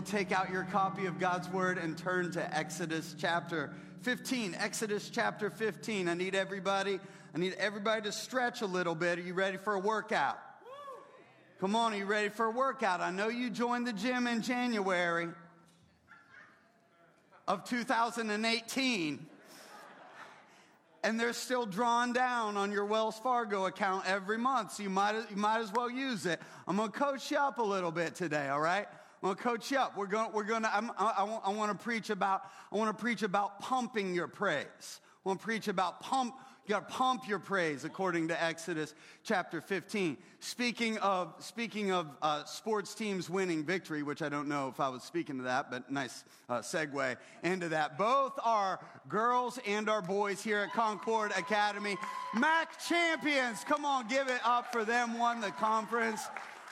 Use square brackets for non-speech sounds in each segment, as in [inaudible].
will take out your copy of God's Word and turn to Exodus chapter 15. Exodus chapter 15. I need everybody, I need everybody to stretch a little bit. Are you ready for a workout? Come on, are you ready for a workout? I know you joined the gym in January of 2018 and they're still drawn down on your Wells Fargo account every month. So you might, you might as well use it. I'm going to coach you up a little bit today, all right? I'm to coach you up. We're gonna, we're to, I'm, I, I, to preach about, I want to preach about pumping your praise. I want to preach about pump, you got to pump your praise according to Exodus chapter 15. Speaking of, speaking of uh, sports teams winning victory, which I don't know if I was speaking to that, but nice uh, segue into that. Both our girls and our boys here at Concord Academy, MAC champions. Come on, give it up for them. Won the conference.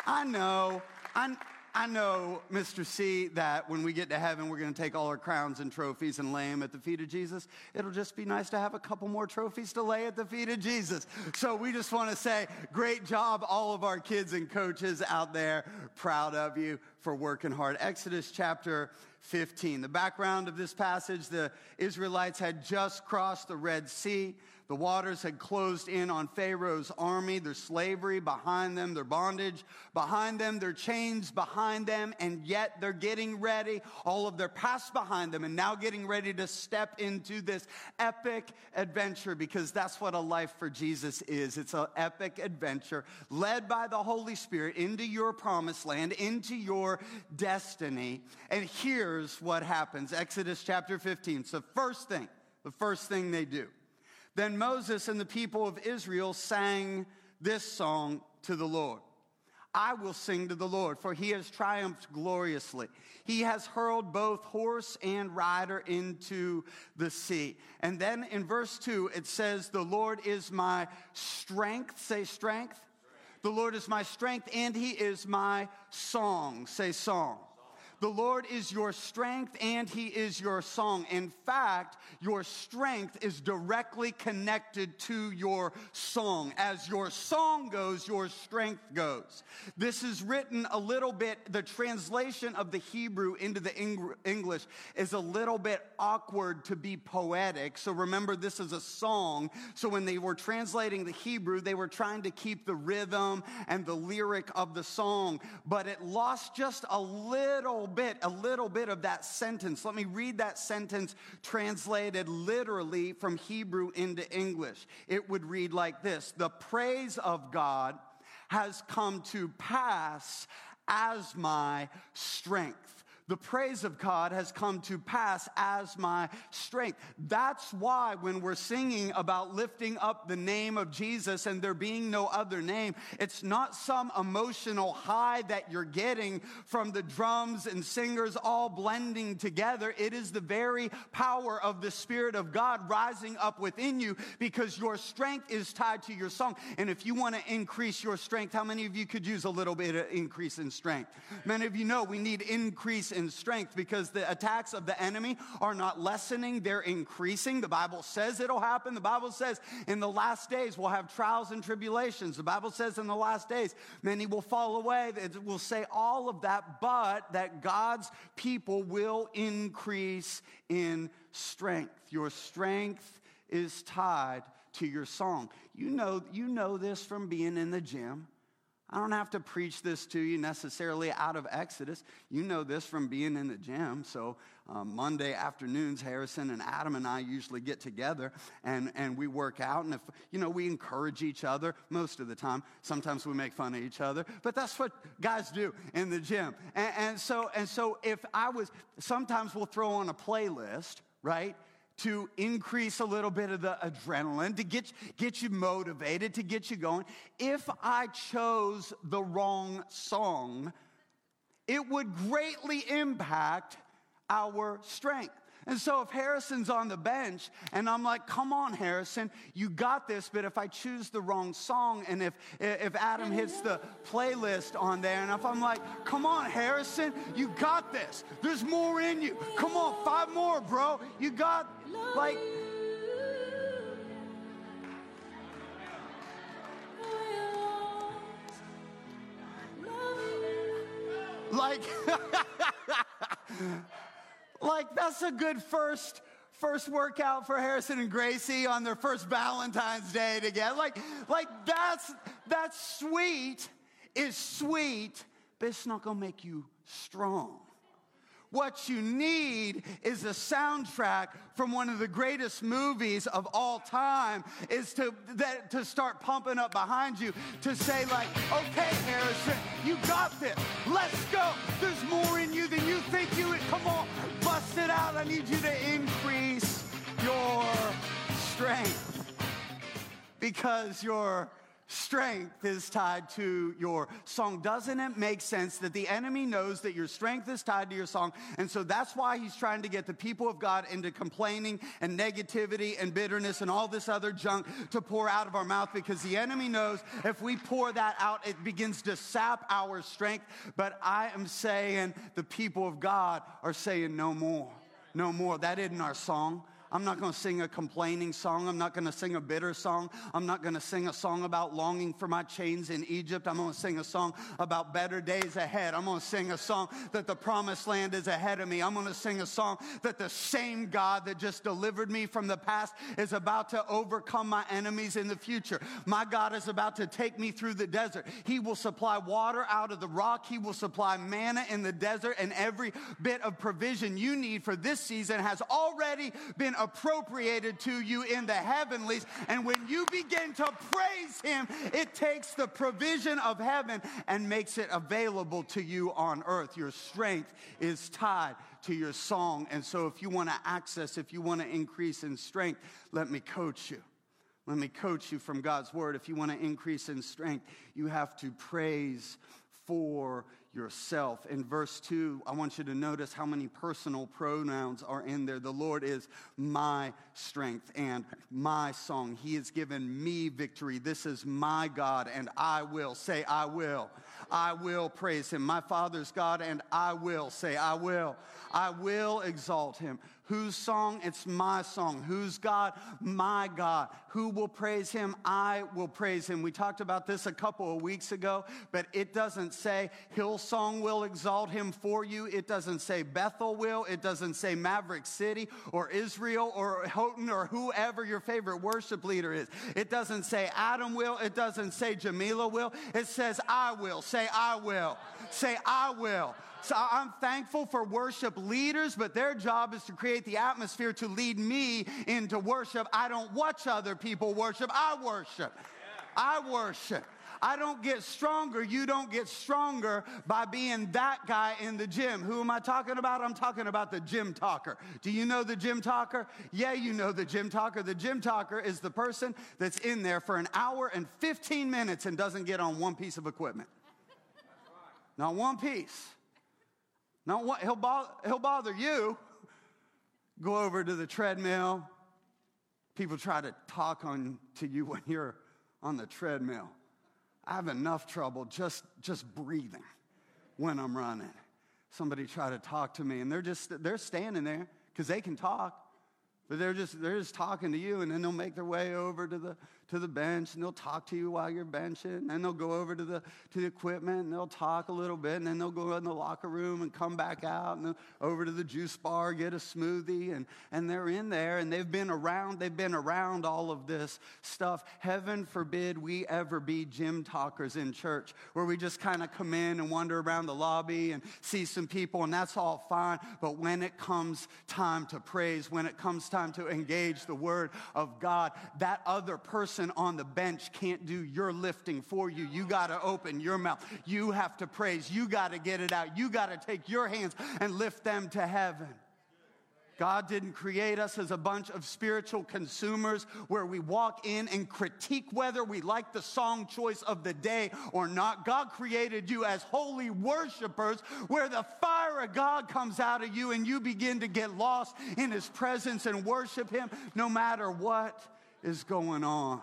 I know. I, I know, Mr. C, that when we get to heaven, we're going to take all our crowns and trophies and lay them at the feet of Jesus. It'll just be nice to have a couple more trophies to lay at the feet of Jesus. So we just want to say, great job, all of our kids and coaches out there. Proud of you for working hard. Exodus chapter 15. The background of this passage the Israelites had just crossed the Red Sea. The waters had closed in on Pharaoh's army, their slavery behind them, their bondage behind them, their chains behind them, and yet they're getting ready, all of their past behind them, and now getting ready to step into this epic adventure because that's what a life for Jesus is. It's an epic adventure led by the Holy Spirit into your promised land, into your destiny. And here's what happens Exodus chapter 15. So, first thing, the first thing they do. Then Moses and the people of Israel sang this song to the Lord. I will sing to the Lord, for he has triumphed gloriously. He has hurled both horse and rider into the sea. And then in verse 2, it says, The Lord is my strength. Say strength. The Lord is my strength, and he is my song. Say song. The Lord is your strength and He is your song. In fact, your strength is directly connected to your song. As your song goes, your strength goes. This is written a little bit, the translation of the Hebrew into the English is a little bit awkward to be poetic. So remember, this is a song. So when they were translating the Hebrew, they were trying to keep the rhythm and the lyric of the song, but it lost just a little bit, a little bit of that sentence. Let me read that sentence translated literally from Hebrew into English. It would read like this The praise of God has come to pass as my strength the praise of God has come to pass as my strength. That's why when we're singing about lifting up the name of Jesus and there being no other name, it's not some emotional high that you're getting from the drums and singers all blending together. It is the very power of the Spirit of God rising up within you because your strength is tied to your song. And if you want to increase your strength, how many of you could use a little bit of increase in strength? Many of you know we need increase in strength because the attacks of the enemy are not lessening, they're increasing. The Bible says it'll happen. The Bible says in the last days we'll have trials and tribulations. The Bible says in the last days many will fall away. It will say all of that, but that God's people will increase in strength. Your strength is tied to your song. You know, you know this from being in the gym. I don't have to preach this to you necessarily out of Exodus. You know this from being in the gym. So, um, Monday afternoons, Harrison and Adam and I usually get together and, and we work out. And if, you know, we encourage each other most of the time. Sometimes we make fun of each other, but that's what guys do in the gym. And, and so, and so if I was, sometimes we'll throw on a playlist, right? To increase a little bit of the adrenaline, to get, get you motivated, to get you going. If I chose the wrong song, it would greatly impact our strength. And so if Harrison's on the bench and I'm like, come on, Harrison, you got this, but if I choose the wrong song and if, if Adam hits the playlist on there and if I'm like, come on, Harrison, you got this. There's more in you. Come on, five more, bro. You got, like, Like, [laughs] like that's a good first first workout for Harrison and Gracie on their first Valentine's Day together. Like, like that's that's sweet is sweet, but it's not gonna make you strong. What you need is a soundtrack from one of the greatest movies of all time is to, that, to start pumping up behind you to say like, okay, Harrison, you got this. Let's go. There's more in you than you think you would. Come on, bust it out. I need you to increase your strength because you're strength is tied to your song. Doesn't it make sense that the enemy knows that your strength is tied to your song? And so that's why he's trying to get the people of God into complaining and negativity and bitterness and all this other junk to pour out of our mouth because the enemy knows if we pour that out, it begins to sap our strength. But I am saying the people of God are saying no more. No more. That isn't our song. I'm not going to sing a complaining song. I'm not going to sing a bitter song. I'm not going to sing a song about longing for my chains in Egypt. I'm going to sing a song about better days ahead. I'm going to sing a song that the promised land is ahead of me. I'm going to sing a song that the same God that just delivered me from the past is about to overcome my enemies in the future. My God is about to take me through the desert. He will supply water out of the rock. He will supply manna in the desert and every bit of provision you need for this season has already been appropriated to you in the heavenlies. And when you begin to praise Him, it takes the provision of heaven and makes it available to you on earth. Your strength is tied to your song. And so, if you want to access, if you want to increase in strength, let me coach you. Let me coach you from God's word. If you want to increase in strength, you have to praise for yourself. In verse 2, I want you to notice how many personal pronouns are in there. The Lord is my strength and my song. He has given me victory. This is my God, and I will say, I will. I will praise him. My Father's God, and I will say, I will. I will exalt him. Whose song? It's my song. Whose God? My God. Who will praise him? I will praise him. We talked about this a couple of weeks ago, but it doesn't say Hillsong will exalt him for you. It doesn't say Bethel will. It doesn't say Maverick City or Israel or Houghton or whoever your favorite worship leader is. It doesn't say Adam will. It doesn't say Jamila will. It says I will. Say I will. Say I will. So I'm thankful for worship leaders, but their job is to create the atmosphere to lead me into worship. I don't watch other people worship, I worship. I worship. I don't get stronger. You don't get stronger by being that guy in the gym. Who am I talking about? I'm talking about the gym talker. Do you know the gym talker? Yeah, you know the gym talker. The gym talker is the person that's in there for an hour and 15 minutes and doesn't get on one piece of equipment. Not one piece. Not what he'll bother, he'll bother you. Go over to the treadmill. People try to talk on to you when you're on the treadmill. I have enough trouble just just breathing when I'm running. Somebody try to talk to me and they're just they're standing there because they can talk. But they're just they're just talking to you, and then they'll make their way over to the to the bench, and they'll talk to you while you're benching. And then they'll go over to the to the equipment, and they'll talk a little bit, and then they'll go in the locker room and come back out, and over to the juice bar, get a smoothie, and and they're in there, and they've been around they've been around all of this stuff. Heaven forbid we ever be gym talkers in church, where we just kind of come in and wander around the lobby and see some people, and that's all fine. But when it comes time to praise, when it comes time time to engage the Word of God. That other person on the bench can't do your lifting for you. You got to open your mouth. You have to praise. You got to get it out. You got to take your hands and lift them to heaven. God didn't create us as a bunch of spiritual consumers where we walk in and critique whether we like the song choice of the day or not. God created you as holy worshipers where the fire of God comes out of you and you begin to get lost in his presence and worship him no matter what is going on.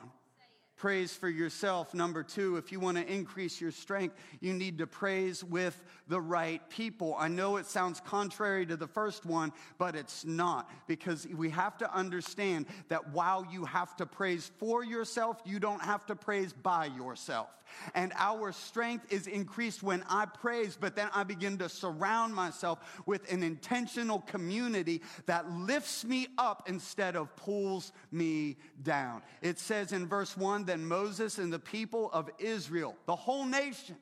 Praise for yourself. Number two, if you want to increase your strength, you need to praise with the right people. I know it sounds contrary to the first one, but it's not because we have to understand that while you have to praise for yourself, you don't have to praise by yourself. And our strength is increased when I praise, but then I begin to surround myself with an intentional community that lifts me up instead of pulls me down. It says in verse 1 then Moses and the people of Israel, the whole nation,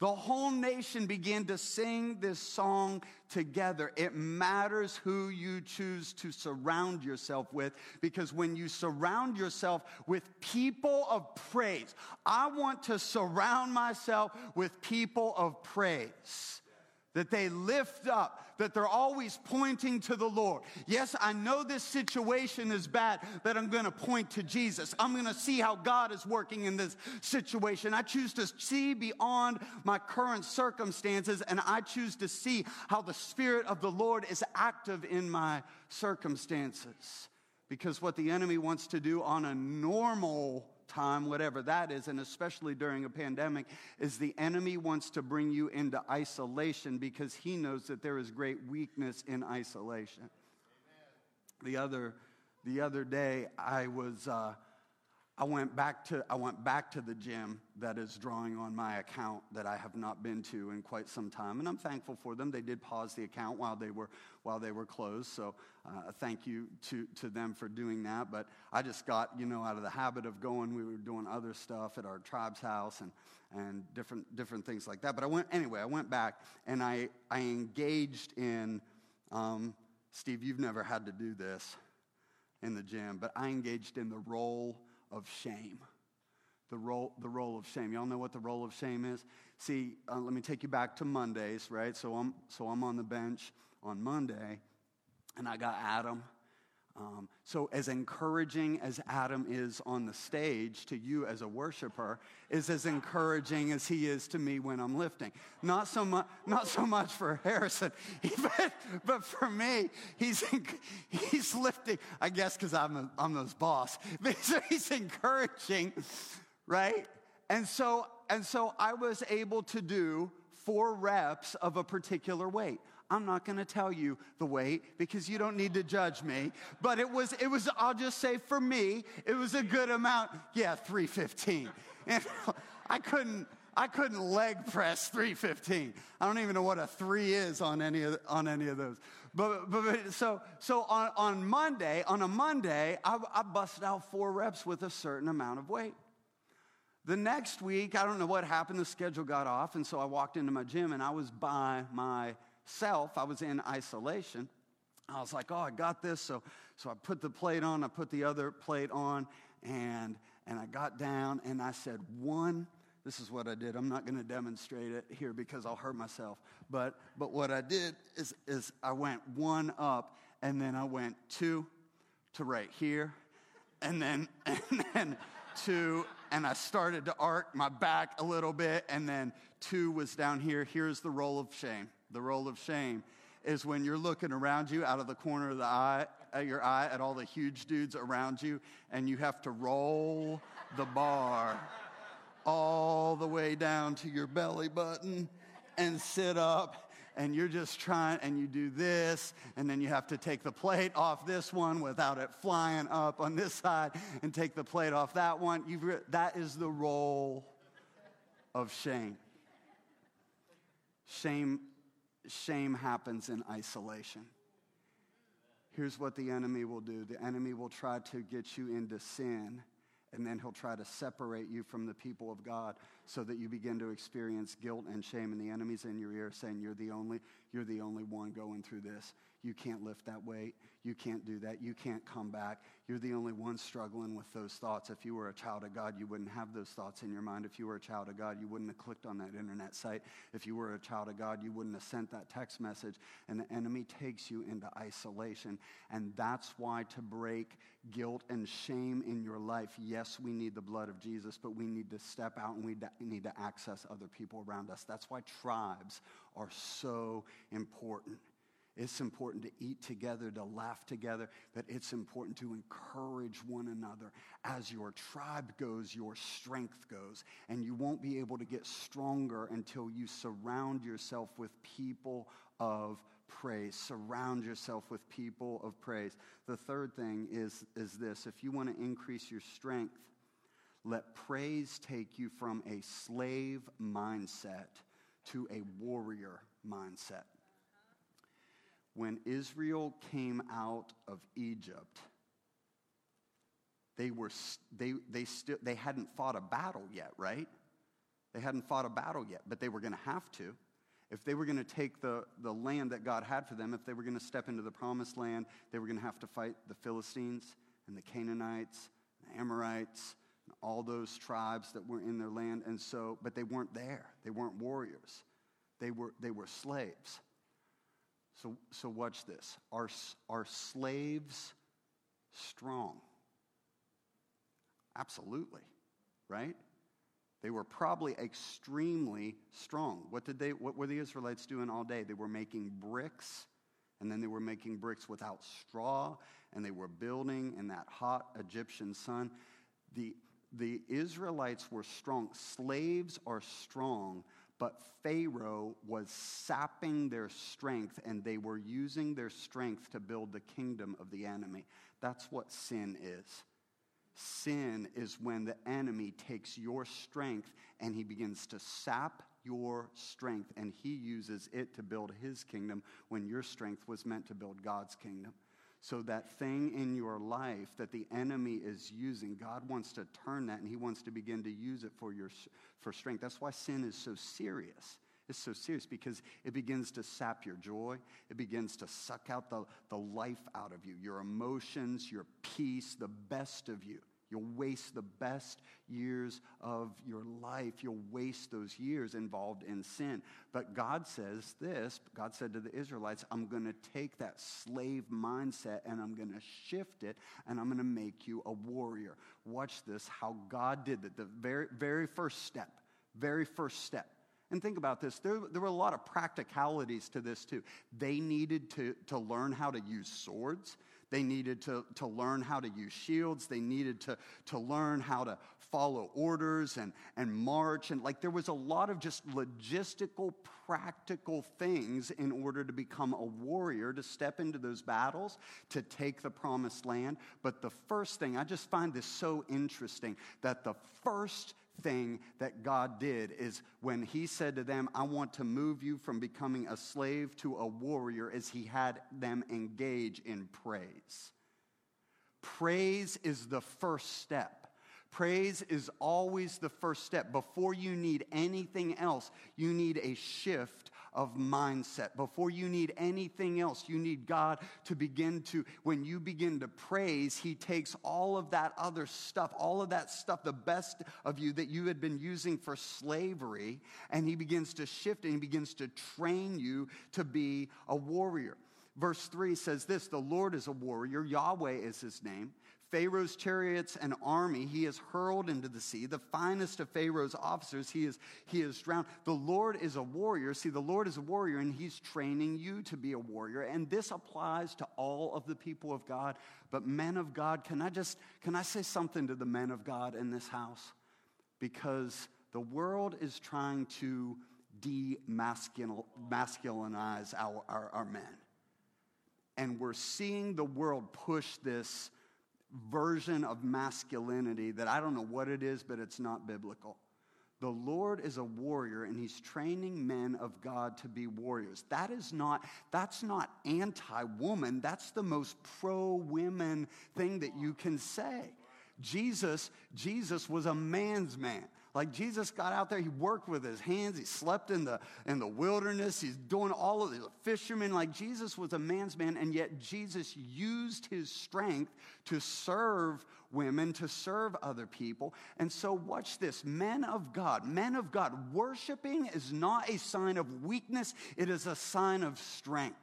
the whole nation began to sing this song together. It matters who you choose to surround yourself with because when you surround yourself with people of praise, I want to surround myself with people of praise that they lift up, that they're always pointing to the Lord. Yes, I know this situation is bad, but I'm going to point to Jesus. I'm going to see how God is working in this situation. I choose to see beyond my current circumstances, and I choose to see how the Spirit of the Lord is active in my circumstances. Because what the enemy wants to do on a normal time, whatever that is, and especially during a pandemic, is the enemy wants to bring you into isolation because he knows that there is great weakness in isolation. Amen. The other, the other day, I was. Uh, I went back to I went back to the gym that is drawing on my account that I have not been to in quite some time, and I'm thankful for them. They did pause the account while they were while they were closed, so uh, thank you to to them for doing that. But I just got you know out of the habit of going. We were doing other stuff at our tribe's house and and different different things like that. But I went anyway. I went back and I I engaged in. Um, Steve, you've never had to do this in the gym, but I engaged in the roll of shame. The roll, the roll of shame. Y'all know what the roll of shame is? See, uh, let me take you back to Mondays, right? So I'm, so I'm on the bench on Monday, and I got Adam um, so, as encouraging as Adam is on the stage to you as a worshiper, is as encouraging as he is to me when I'm lifting. Not so much, not so much for Harrison, [laughs] but, but for me, he's he's lifting. I guess because I'm I'm his boss, [laughs] he's encouraging, right? And so and so I was able to do four reps of a particular weight. I'm not going to tell you the weight because you don't need to judge me. But it was, it was, I'll just say for me, it was a good amount. Yeah, 315. And [laughs] I couldn't, I couldn't leg press 315. I don't even know what a three is on any of, on any of those. But, but, but so, so on, on Monday, on a Monday, I, I busted out four reps with a certain amount of weight. The next week, I don't know what happened, the schedule got off, and so I walked into my gym and I was by my self. I was in isolation. I was like, oh, I got this. So, so I put the plate on, I put the other plate on, and, and I got down and I said, one, this is what I did. I'm not going to demonstrate it here because I'll hurt myself. But, but what I did is, is I went one up, and then I went two to right here, and then, [laughs] and then two, and I started to arc my back a little bit, and then two was down here. Here's the roll of shame the roll of shame is when you're looking around you out of the corner of the eye, at your eye at all the huge dudes around you, and you have to roll the bar all the way down to your belly button and sit up and you're just trying and you do this and then you have to take the plate off this one without it flying up on this side and take the plate off that one. You've, that is the roll of shame. Shame shame happens in isolation. Here's what the enemy will do the enemy will try to get you into sin, and then he'll try to separate you from the people of God so that you begin to experience guilt and shame. And the enemy's in your ear saying, You're the only, you're the only one going through this. You can't lift that weight. You can't do that. You can't come back. You're the only one struggling with those thoughts. If you were a child of God, you wouldn't have those thoughts in your mind. If you were a child of God, you wouldn't have clicked on that internet site. If you were a child of God, you wouldn't have sent that text message. And the enemy takes you into isolation. And that's why to break guilt and shame in your life, yes, we need the blood of Jesus, but we need to step out and we need to access other people around us. That's why tribes are so important It's important to eat together, to laugh together, but it's important to encourage one another. As your tribe goes, your strength goes. And you won't be able to get stronger until you surround yourself with people of praise. Surround yourself with people of praise. The third thing is, is this if you want to increase your strength, let praise take you from a slave mindset to a warrior mindset when Israel came out of Egypt, they, were, they, they, still, they hadn't fought a battle yet, right? They hadn't fought a battle yet, but they were going to have to. If they were going to take the, the land that God had for them, if they were going to step into the promised land, they were going to have to fight the Philistines and the Canaanites, the Amorites, and all those tribes that were in their land. And so, but they weren't there. They weren't warriors. They were, they were slaves. So, so watch this. Are, are slaves strong? Absolutely, right? They were probably extremely strong. What did they what were the Israelites doing all day? They were making bricks and then they were making bricks without straw and they were building in that hot Egyptian sun. The the Israelites were strong. Slaves are strong but Pharaoh was sapping their strength, and they were using their strength to build the kingdom of the enemy. That's what sin is. Sin is when the enemy takes your strength and he begins to sap your strength, and he uses it to build his kingdom when your strength was meant to build God's kingdom. So, that thing in your life that the enemy is using, God wants to turn that and He wants to begin to use it for, your, for strength. That's why sin is so serious. It's so serious because it begins to sap your joy. It begins to suck out the, the life out of you, your emotions, your peace, the best of you. You'll waste the best years of your life. You'll waste those years involved in sin. But God says this God said to the Israelites, I'm going to take that slave mindset and I'm going to shift it and I'm going to make you a warrior. Watch this how God did that. The very, very first step, very first step. And think about this there, there were a lot of practicalities to this too. They needed to, to learn how to use swords. They needed to, to learn how to use shields. They needed to, to learn how to follow orders and, and march. And like there was a lot of just logistical, practical things in order to become a warrior, to step into those battles, to take the promised land. But the first thing, I just find this so interesting that the first thing that God did is when he said to them, I want to move you from becoming a slave to a warrior, as he had them engage in praise. Praise is the first step. Praise is always the first step. Before you need anything else, you need a shift of mindset. Before you need anything else, you need God to begin to, when you begin to praise, He takes all of that other stuff, all of that stuff, the best of you that you had been using for slavery, and He begins to shift and He begins to train you to be a warrior. Verse 3 says this The Lord is a warrior, Yahweh is His name. Pharaoh's chariots and army he is hurled into the sea. The finest of Pharaoh's officers he is, he is drowned. The Lord is a warrior. See, the Lord is a warrior and he's training you to be a warrior. And this applies to all of the people of God. But men of God, can I just, can I say something to the men of God in this house? Because the world is trying to demasculinize our, our, our men. And we're seeing the world push this version of masculinity that I don't know what it is, but it's not biblical. The Lord is a warrior and he's training men of God to be warriors. That is not that's not anti-woman, that's the most pro-women thing that you can say. Jesus Jesus was a man's man. Like Jesus got out there, he worked with his hands, he slept in the, in the wilderness, he's doing all of the fishermen. Like Jesus was a man's man, and yet Jesus used his strength to serve women, to serve other people. And so, watch this men of God, men of God, worshiping is not a sign of weakness, it is a sign of strength.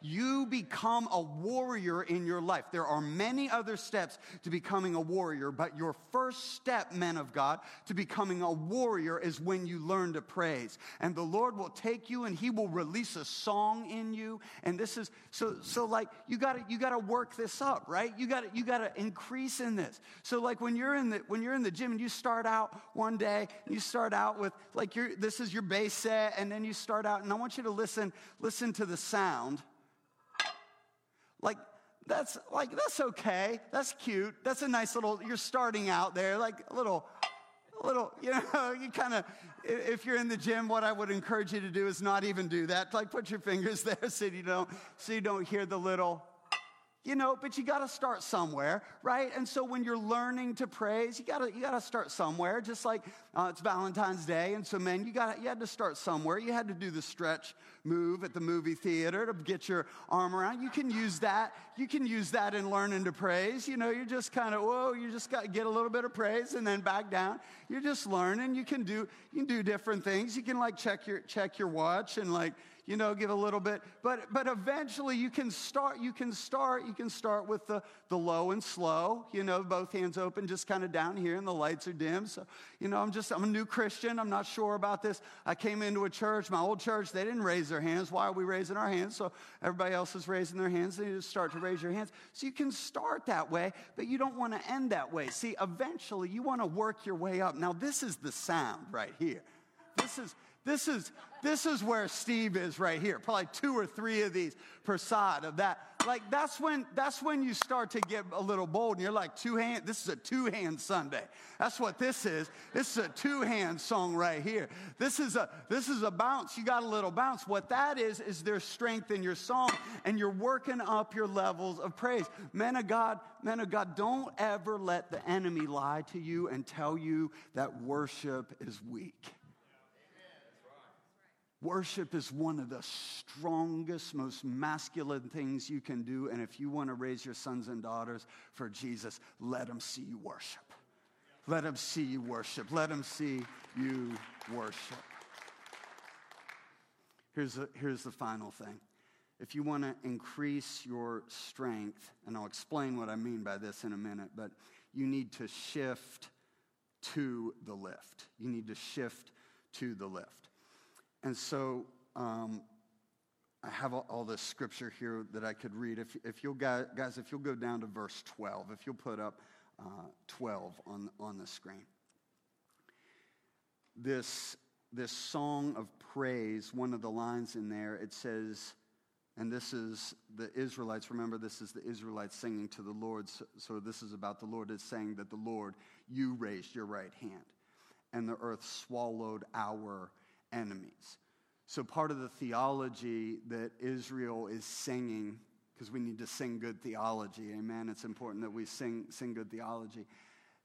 You become a warrior in your life. There are many other steps to becoming a warrior, but your first step, men of God, to becoming a warrior is when you learn to praise. And the Lord will take you and he will release a song in you. And this is so so like you got to you got to work this up, right? You got to you got to increase in this. So like when you're in the when you're in the gym and you start out one day, and you start out with like your this is your base set and then you start out and I want you to listen listen to the sound. Like that's like that's okay. That's cute. That's a nice little you're starting out there like a little a little, you know, [laughs] you kind of, if you're in the gym, what I would encourage you to do is not even do that. Like put your fingers [laughs] there so you don't, so you don't hear the little, you know, but you got to start somewhere, right? And so when you're learning to praise, you got to you got to start somewhere. Just like uh, it's Valentine's Day, and so man, you got you had to start somewhere. You had to do the stretch move at the movie theater to get your arm around. You can use that. You can use that in learning to praise. You know, you're just kind of whoa. You just got to get a little bit of praise and then back down. You're just learning. You can do you can do different things. You can like check your check your watch and like you know, give a little bit. But, but eventually you can start, you can start, you can start with the, the low and slow, you know, both hands open, just kind of down here and the lights are dim. So, you know, I'm just, I'm a new Christian. I'm not sure about this. I came into a church, my old church, they didn't raise their hands. Why are we raising our hands? So everybody else is raising their hands. They just start to raise your hands. So you can start that way, but you don't want to end that way. See, eventually you want to work your way up. Now, this is the sound right here. This is, this is, this is where Steve is right here. Probably two or three of these per side of that. Like that's when that's when you start to get a little bold and you're like two hand. This is a two hand Sunday. That's what this is. This is a two hand song right here. This is a this is a bounce. You got a little bounce. What that is is there's strength in your song and you're working up your levels of praise. Men of God, men of God, don't ever let the enemy lie to you and tell you that worship is weak. Worship is one of the strongest, most masculine things you can do. And if you want to raise your sons and daughters for Jesus, let them see you worship. Let them see you worship. Let them see you worship. Here's, a, here's the final thing. If you want to increase your strength, and I'll explain what I mean by this in a minute, but you need to shift to the lift. You need to shift to the lift. And so um, I have all, this scripture here that I could read. If, if you'll, guys, if you'll go down to verse 12, if you'll put up uh, 12 on, on the screen. This, this song of praise, one of the lines in there, it says, and this is the Israelites. Remember, this is the Israelites singing to the Lord. So, so, this is about the Lord. It's saying that the Lord, you raised your right hand, and the earth swallowed our enemies. So, part of the theology that Israel is singing, because we need to sing good theology, amen? It's important that we sing, sing good theology.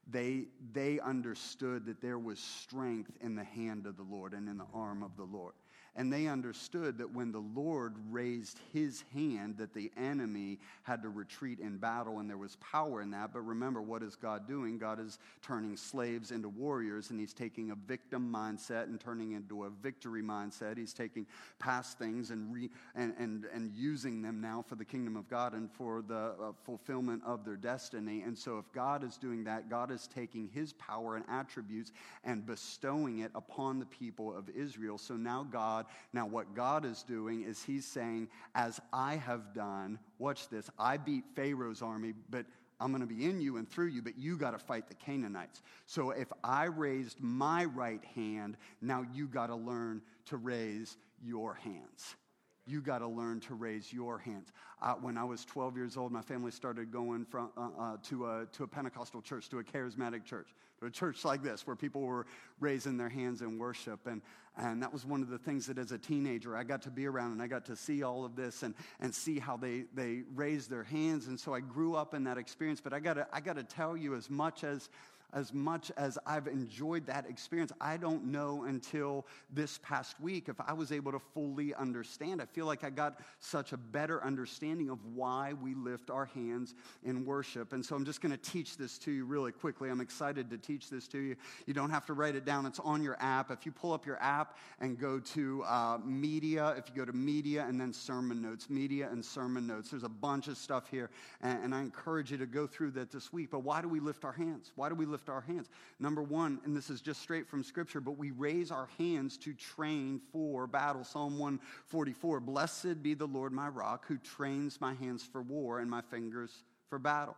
They, they understood that there was strength in the hand of the Lord and in the arm of the Lord. And they understood that when the Lord raised his hand, that the enemy had to retreat in battle, and there was power in that. But remember, what is God doing? God is turning slaves into warriors, and he's taking a victim mindset and turning into a victory mindset. He's taking past things and, re, and, and, and using them now for the kingdom of God and for the uh, fulfillment of their destiny. And so, if God is doing that, God is taking his power and attributes and bestowing it upon the people of Israel. So now God God. Now, what God is doing is He's saying, as I have done, watch this, I beat Pharaoh's army, but I'm going to be in you and through you, but you got to fight the Canaanites. So if I raised my right hand, now you got to learn to raise your hands. You got to learn to raise your hands. When I was 12 years old, my family started going from, uh, uh, to, a, to a Pentecostal church, to a charismatic church, to a church like this, where people were raising their hands in worship. And, and that was one of the things that as a teenager I got to be around and I got to see all of this and, and see how they, they raised their hands. And so I grew up in that experience. But I got I to tell you, as much as as much as I've enjoyed that experience, I don't know until this past week if I was able to fully understand. I feel like I got such a better understanding of why we lift our hands in worship. And so I'm just going to teach this to you really quickly. I'm excited to teach this to you. You don't have to write it down, it's on your app. If you pull up your app and go to uh, media, if you go to media and then sermon notes, media and sermon notes, there's a bunch of stuff here. And, and I encourage you to go through that this week. But why do we lift our hands? Why do we lift lift our hands. Number one, and this is just straight from Scripture, but we raise our hands to train for battle. Psalm 144 Blessed be the Lord my rock, who trains my hands for war and my fingers for battle.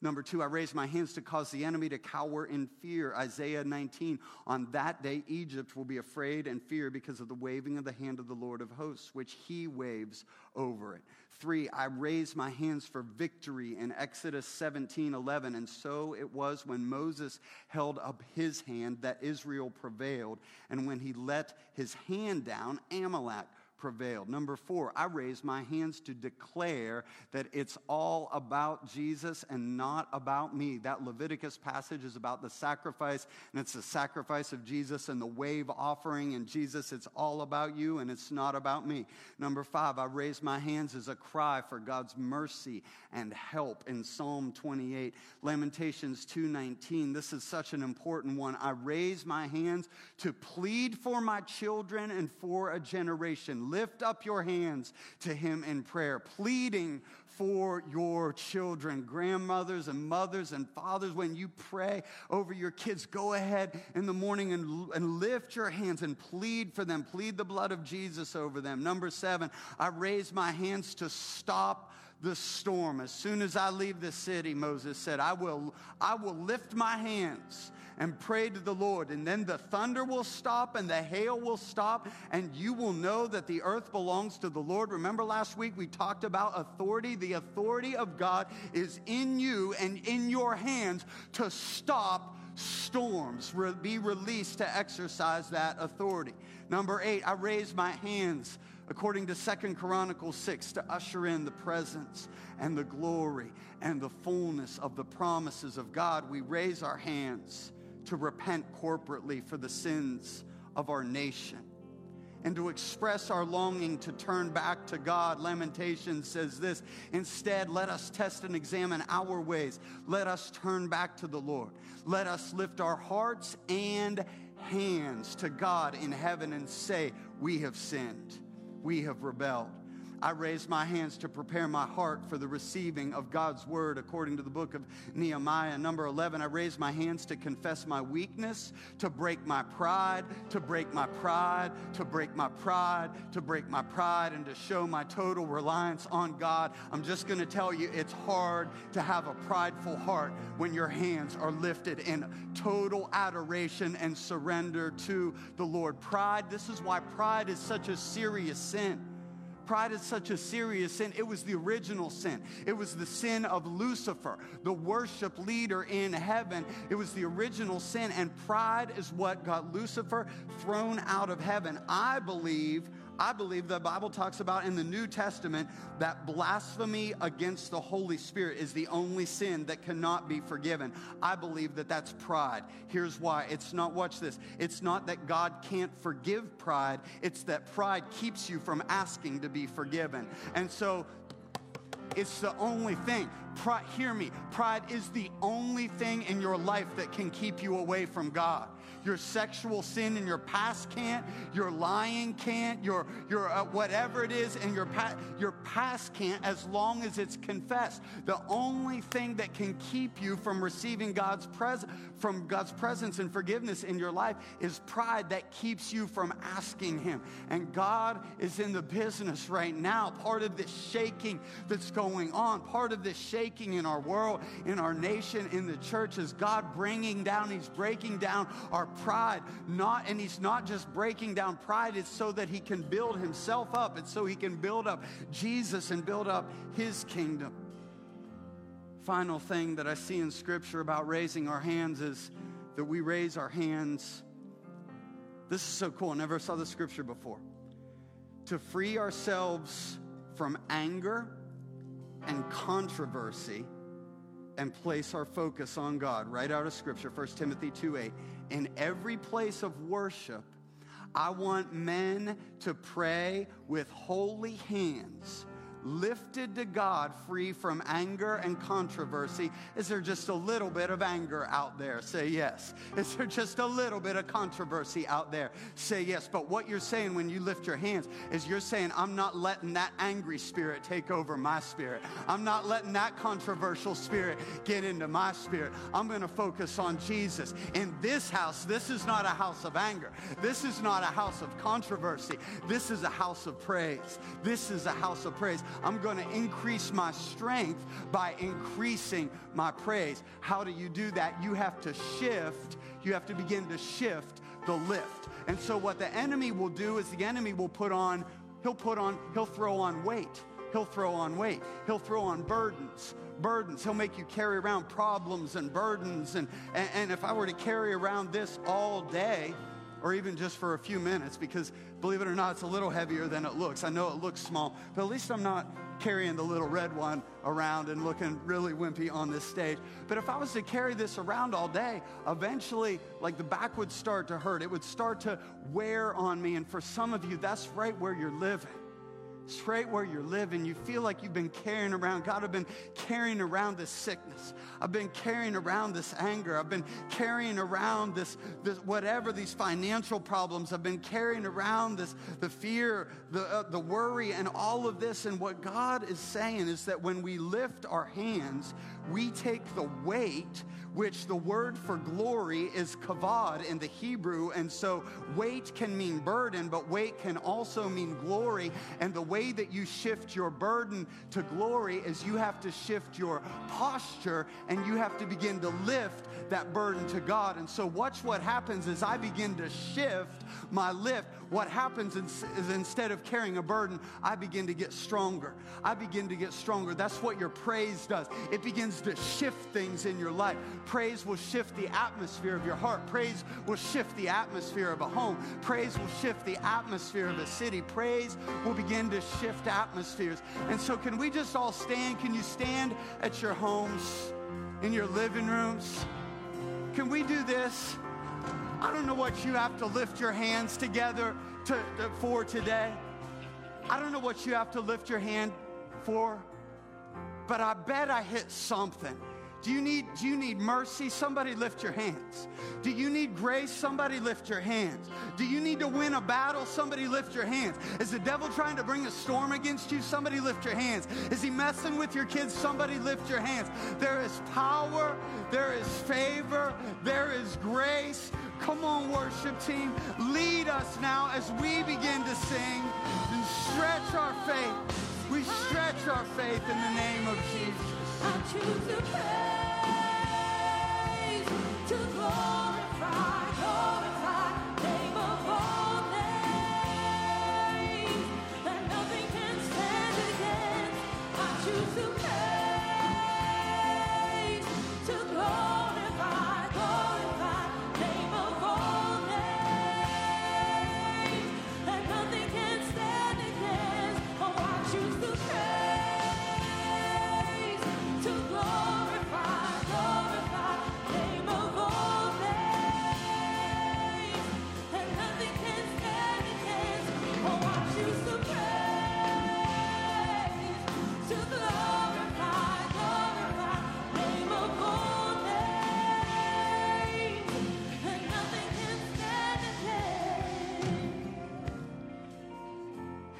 Number two, I raise my hands to cause the enemy to cower in fear. Isaiah 19. On that day, Egypt will be afraid and fear because of the waving of the hand of the Lord of hosts, which he waves over it. Three, I raise my hands for victory in Exodus 17 11. And so it was when Moses held up his hand that Israel prevailed. And when he let his hand down, Amalek prevailed. Number four, I raise my hands to declare that it's all about Jesus and not about me. That Leviticus passage is about the sacrifice, and it's the sacrifice of Jesus and the wave offering. And Jesus, it's all about you and it's not about me. Number five, I raise my hands as a cry for God's mercy and help in Psalm 28. Lamentations 2:19. This is such an important one. I raise my hands to plead for my children and for a generation lift up your hands to Him in prayer, pleading for your children, grandmothers and mothers and fathers. When you pray over your kids, go ahead in the morning and, and lift your hands and plead for them. Plead the blood of Jesus over them. Number seven, I raise my hands to stop the storm. As soon as I leave the city, Moses said, I will, I will lift my hands and pray to the Lord. And then the thunder will stop and the hail will stop, and you will know that the earth belongs to the Lord. Remember last week we talked about authority? The authority of God is in you and in your hands to stop storms, be released to exercise that authority. Number eight, I raise my hands according to Second Chronicles 6 to usher in the presence and the glory and the fullness of the promises of God. We raise our hands to repent corporately for the sins of our nation and to express our longing to turn back to God. Lamentation says this Instead, let us test and examine our ways. Let us turn back to the Lord. Let us lift our hearts and hands to God in heaven and say, We have sinned, we have rebelled. I raise my hands to prepare my heart for the receiving of God's word according to the book of Nehemiah. Number 11, I raise my hands to confess my weakness, to break my pride, to break my pride, to break my pride, to break my pride, and to show my total reliance on God. I'm just going to tell you it's hard to have a prideful heart when your hands are lifted in total adoration and surrender to the Lord. Pride, this is why pride is such a serious sin. Pride is such a serious sin. It was the original sin. It was the sin of Lucifer, the worship leader in heaven. It was the original sin, and pride is what got Lucifer thrown out of heaven. I believe I believe the Bible talks about in the New Testament that blasphemy against the Holy Spirit is the only sin that cannot be forgiven. I believe that that's pride. Here's why. It's not, watch this, it's not that God can't forgive pride, it's that pride keeps you from asking to be forgiven. And so it's the only thing. Pride, hear me. Pride is the only thing in your life that can keep you away from God your sexual sin in your past can't, your lying can't, your, your uh, whatever it is in your, your past can't as long as it's confessed. The only thing that can keep you from receiving God's presence, from God's presence and forgiveness in your life is pride that keeps you from asking Him. And God is in the business right now. Part of this shaking that's going on, part of this shaking in our world, in our nation, in the church is God bringing down, He's breaking down our pride. Not, and he's not just breaking down pride, it's so that he can build himself up. It's so he can build up Jesus and build up his kingdom. Final thing that I see in scripture about raising our hands is that we raise our hands. This is so cool. I never saw the scripture before. To free ourselves from anger and controversy and place our focus on God, right out of Scripture, 1 Timothy 2 8. In every place of worship, I want men to pray with holy hands lifted to God, free from anger and controversy? Is there just a little bit of anger out there? Say yes. Is there just a little bit of controversy out there? Say yes. But what you're saying when you lift your hands is you're saying, I'm not letting that angry spirit take over my spirit. I'm not letting that controversial spirit get into my spirit. I'm going to focus on Jesus. In this house, this is not a house of anger. This is not a house of controversy. This is a house of praise. This is a house of praise. I'm going to increase my strength by increasing my praise. How do you do that? You have to shift, you have to begin to shift the lift. And so, what the enemy will do is the enemy will put on, he'll put on, he'll throw on weight. He'll throw on weight. He'll throw on burdens burdens. He'll make you carry around problems and burdens. And, and, and, if I were to carry around this all day, or even just for a few minutes, because believe it or not, it's a little heavier than it looks. I know it looks small, but at least I'm not carrying the little red one around and looking really wimpy on this stage. But if I was to carry this around all day, eventually, like the back would start to hurt. It would start to wear on me. And for some of you, that's right where you're living straight where you're living, you feel like you've been carrying around, God, I've been carrying around this sickness. I've been carrying around this anger. I've been carrying around this, this whatever, these financial problems. I've been carrying around this, the fear, the, uh, the worry, and all of this. And what God is saying is that when we lift our hands, we take the weight which the word for glory is kavod in the Hebrew. And so weight can mean burden, but weight can also mean glory. And the way that you shift your burden to glory is you have to shift your posture and you have to begin to lift that burden to God. And so watch what happens as I begin to shift my lift. What happens is, instead of carrying a burden, I begin to get stronger. I begin to get stronger. That's what your praise does. It begins to shift things in your life. Praise will shift the atmosphere of your heart. Praise will shift the atmosphere of a home. Praise will shift the atmosphere of a city. Praise will begin to shift atmospheres. And so, can we just all stand? Can you stand at your homes, in your living rooms? Can we do this? I don't know what you have to lift your hands together to, to, for today. I don't know what you have to lift your hand for, but I bet I hit something. Do you need do you need mercy? Somebody lift your hands. Do you need grace? Somebody lift your hands. Do you need to win a battle? Somebody lift your hands. Is the devil trying to bring a storm against you? Somebody lift your hands. Is he messing with your kids? Somebody lift your hands. There is power, there is favor, there is grace. Come on, worship team. Lead us now as we begin to sing and stretch our faith. We stretch our faith in the name of Jesus. I choose to praise, to glorify, glorify,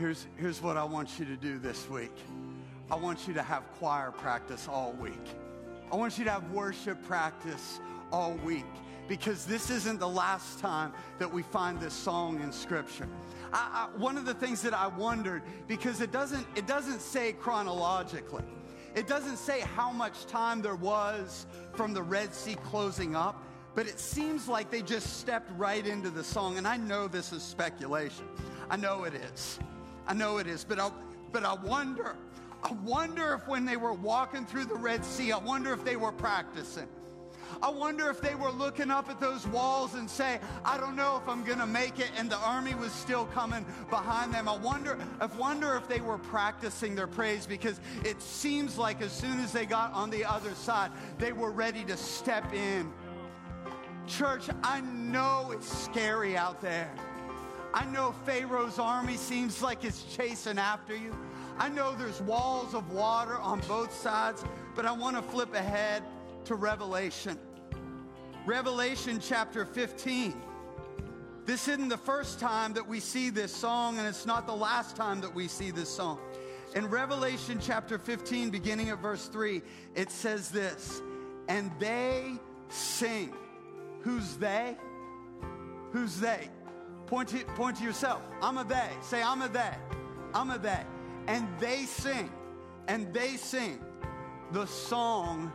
Here's, here's what I want you to do this week. I want you to have choir practice all week. I want you to have worship practice all week because this isn't the last time that we find this song in Scripture. I, I, one of the things that I wondered because it doesn't it doesn't say chronologically. It doesn't say how much time there was from the Red Sea closing up, but it seems like they just stepped right into the song. And I know this is speculation. I know it is. I know it is. But I, but I wonder, I wonder if when they were walking through the Red Sea, I wonder if they were practicing. I wonder if they were looking up at those walls and say, I don't know if I'm going to make it. And the army was still coming behind them. I wonder, I wonder if they were practicing their praise because it seems like as soon as they got on the other side, they were ready to step in. Church, I know it's scary out there. I know Pharaoh's army seems like it's chasing after you. I know there's walls of water on both sides, but I want to flip ahead to Revelation. Revelation chapter 15. This isn't the first time that we see this song, and it's not the last time that we see this song. In Revelation chapter 15, beginning at verse 3, it says this And they sing. Who's they? Who's they? Point to, point to yourself. I'm a they. Say, I'm a they. I'm a they. And they sing. And they sing the song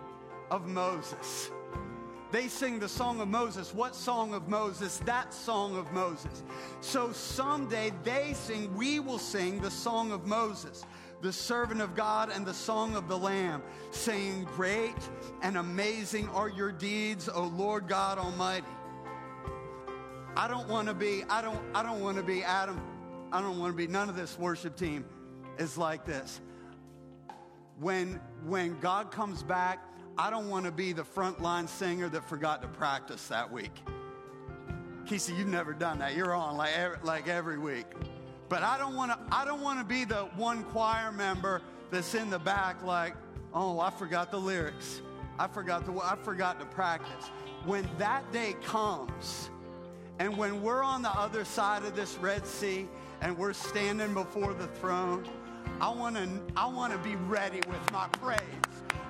of Moses. They sing the song of Moses. What song of Moses? That song of Moses. So someday they sing, we will sing the song of Moses, the servant of God, and the song of the Lamb, saying, Great and amazing are your deeds, O Lord God Almighty. I don't want to be, I don't, I don't want to be Adam. I don't want to be, none of this worship team is like this. When, when God comes back, I don't want to be the frontline singer that forgot to practice that week. Kesey, you've never done that. You're on like every, like every week. But I don't want to I don't want to be the one choir member that's in the back like, "Oh, I forgot the lyrics. I forgot the I forgot to practice." When that day comes, and when we're on the other side of this Red Sea and we're standing before the throne, I want to I want to be ready with my praise.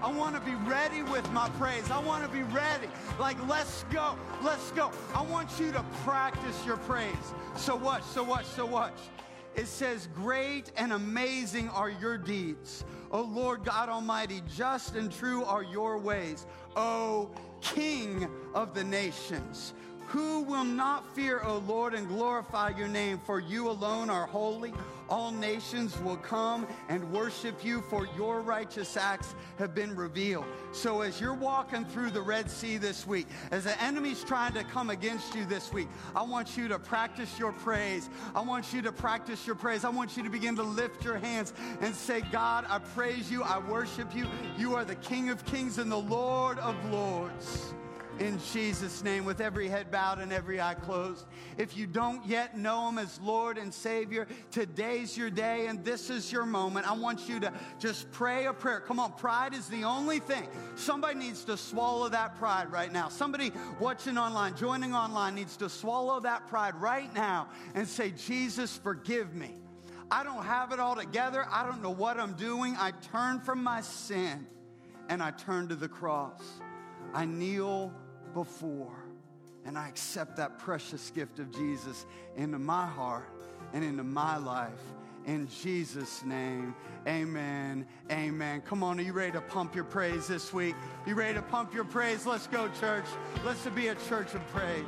I want to be ready with my praise. I want to be ready. Like, let's go. Let's go. I want you to practice your praise. So what? So what? So what? It says, Great and amazing are your deeds. O Lord God Almighty, just and true are your ways. O King of the nations. Who will not fear, O Lord, and glorify your name? For you alone are holy. All nations will come and worship you, for your righteous acts have been revealed. So, as you're walking through the Red Sea this week, as the enemy's trying to come against you this week, I want you to practice your praise. I want you to practice your praise. I want you to begin to lift your hands and say, God, I praise you. I worship you. You are the King of kings and the Lord of lords in Jesus' name, with every head bowed and every eye closed. If you don't yet know Him as Lord and Savior, today's your day and this is your moment. I want you to just pray a prayer. Come on, pride is the only thing. Somebody needs to swallow that pride right now. Somebody watching online, joining online, needs to swallow that pride right now and say, Jesus, forgive me. I don't have it all together. I don't know what I'm doing. I turn from my sin and I turn to the cross. I kneel before. And I accept that precious gift of Jesus into my heart and into my life. In Jesus' name, amen. Amen. Come on, are you ready to pump your praise this week? You ready to pump your praise? Let's go, church. Let's be a church of praise.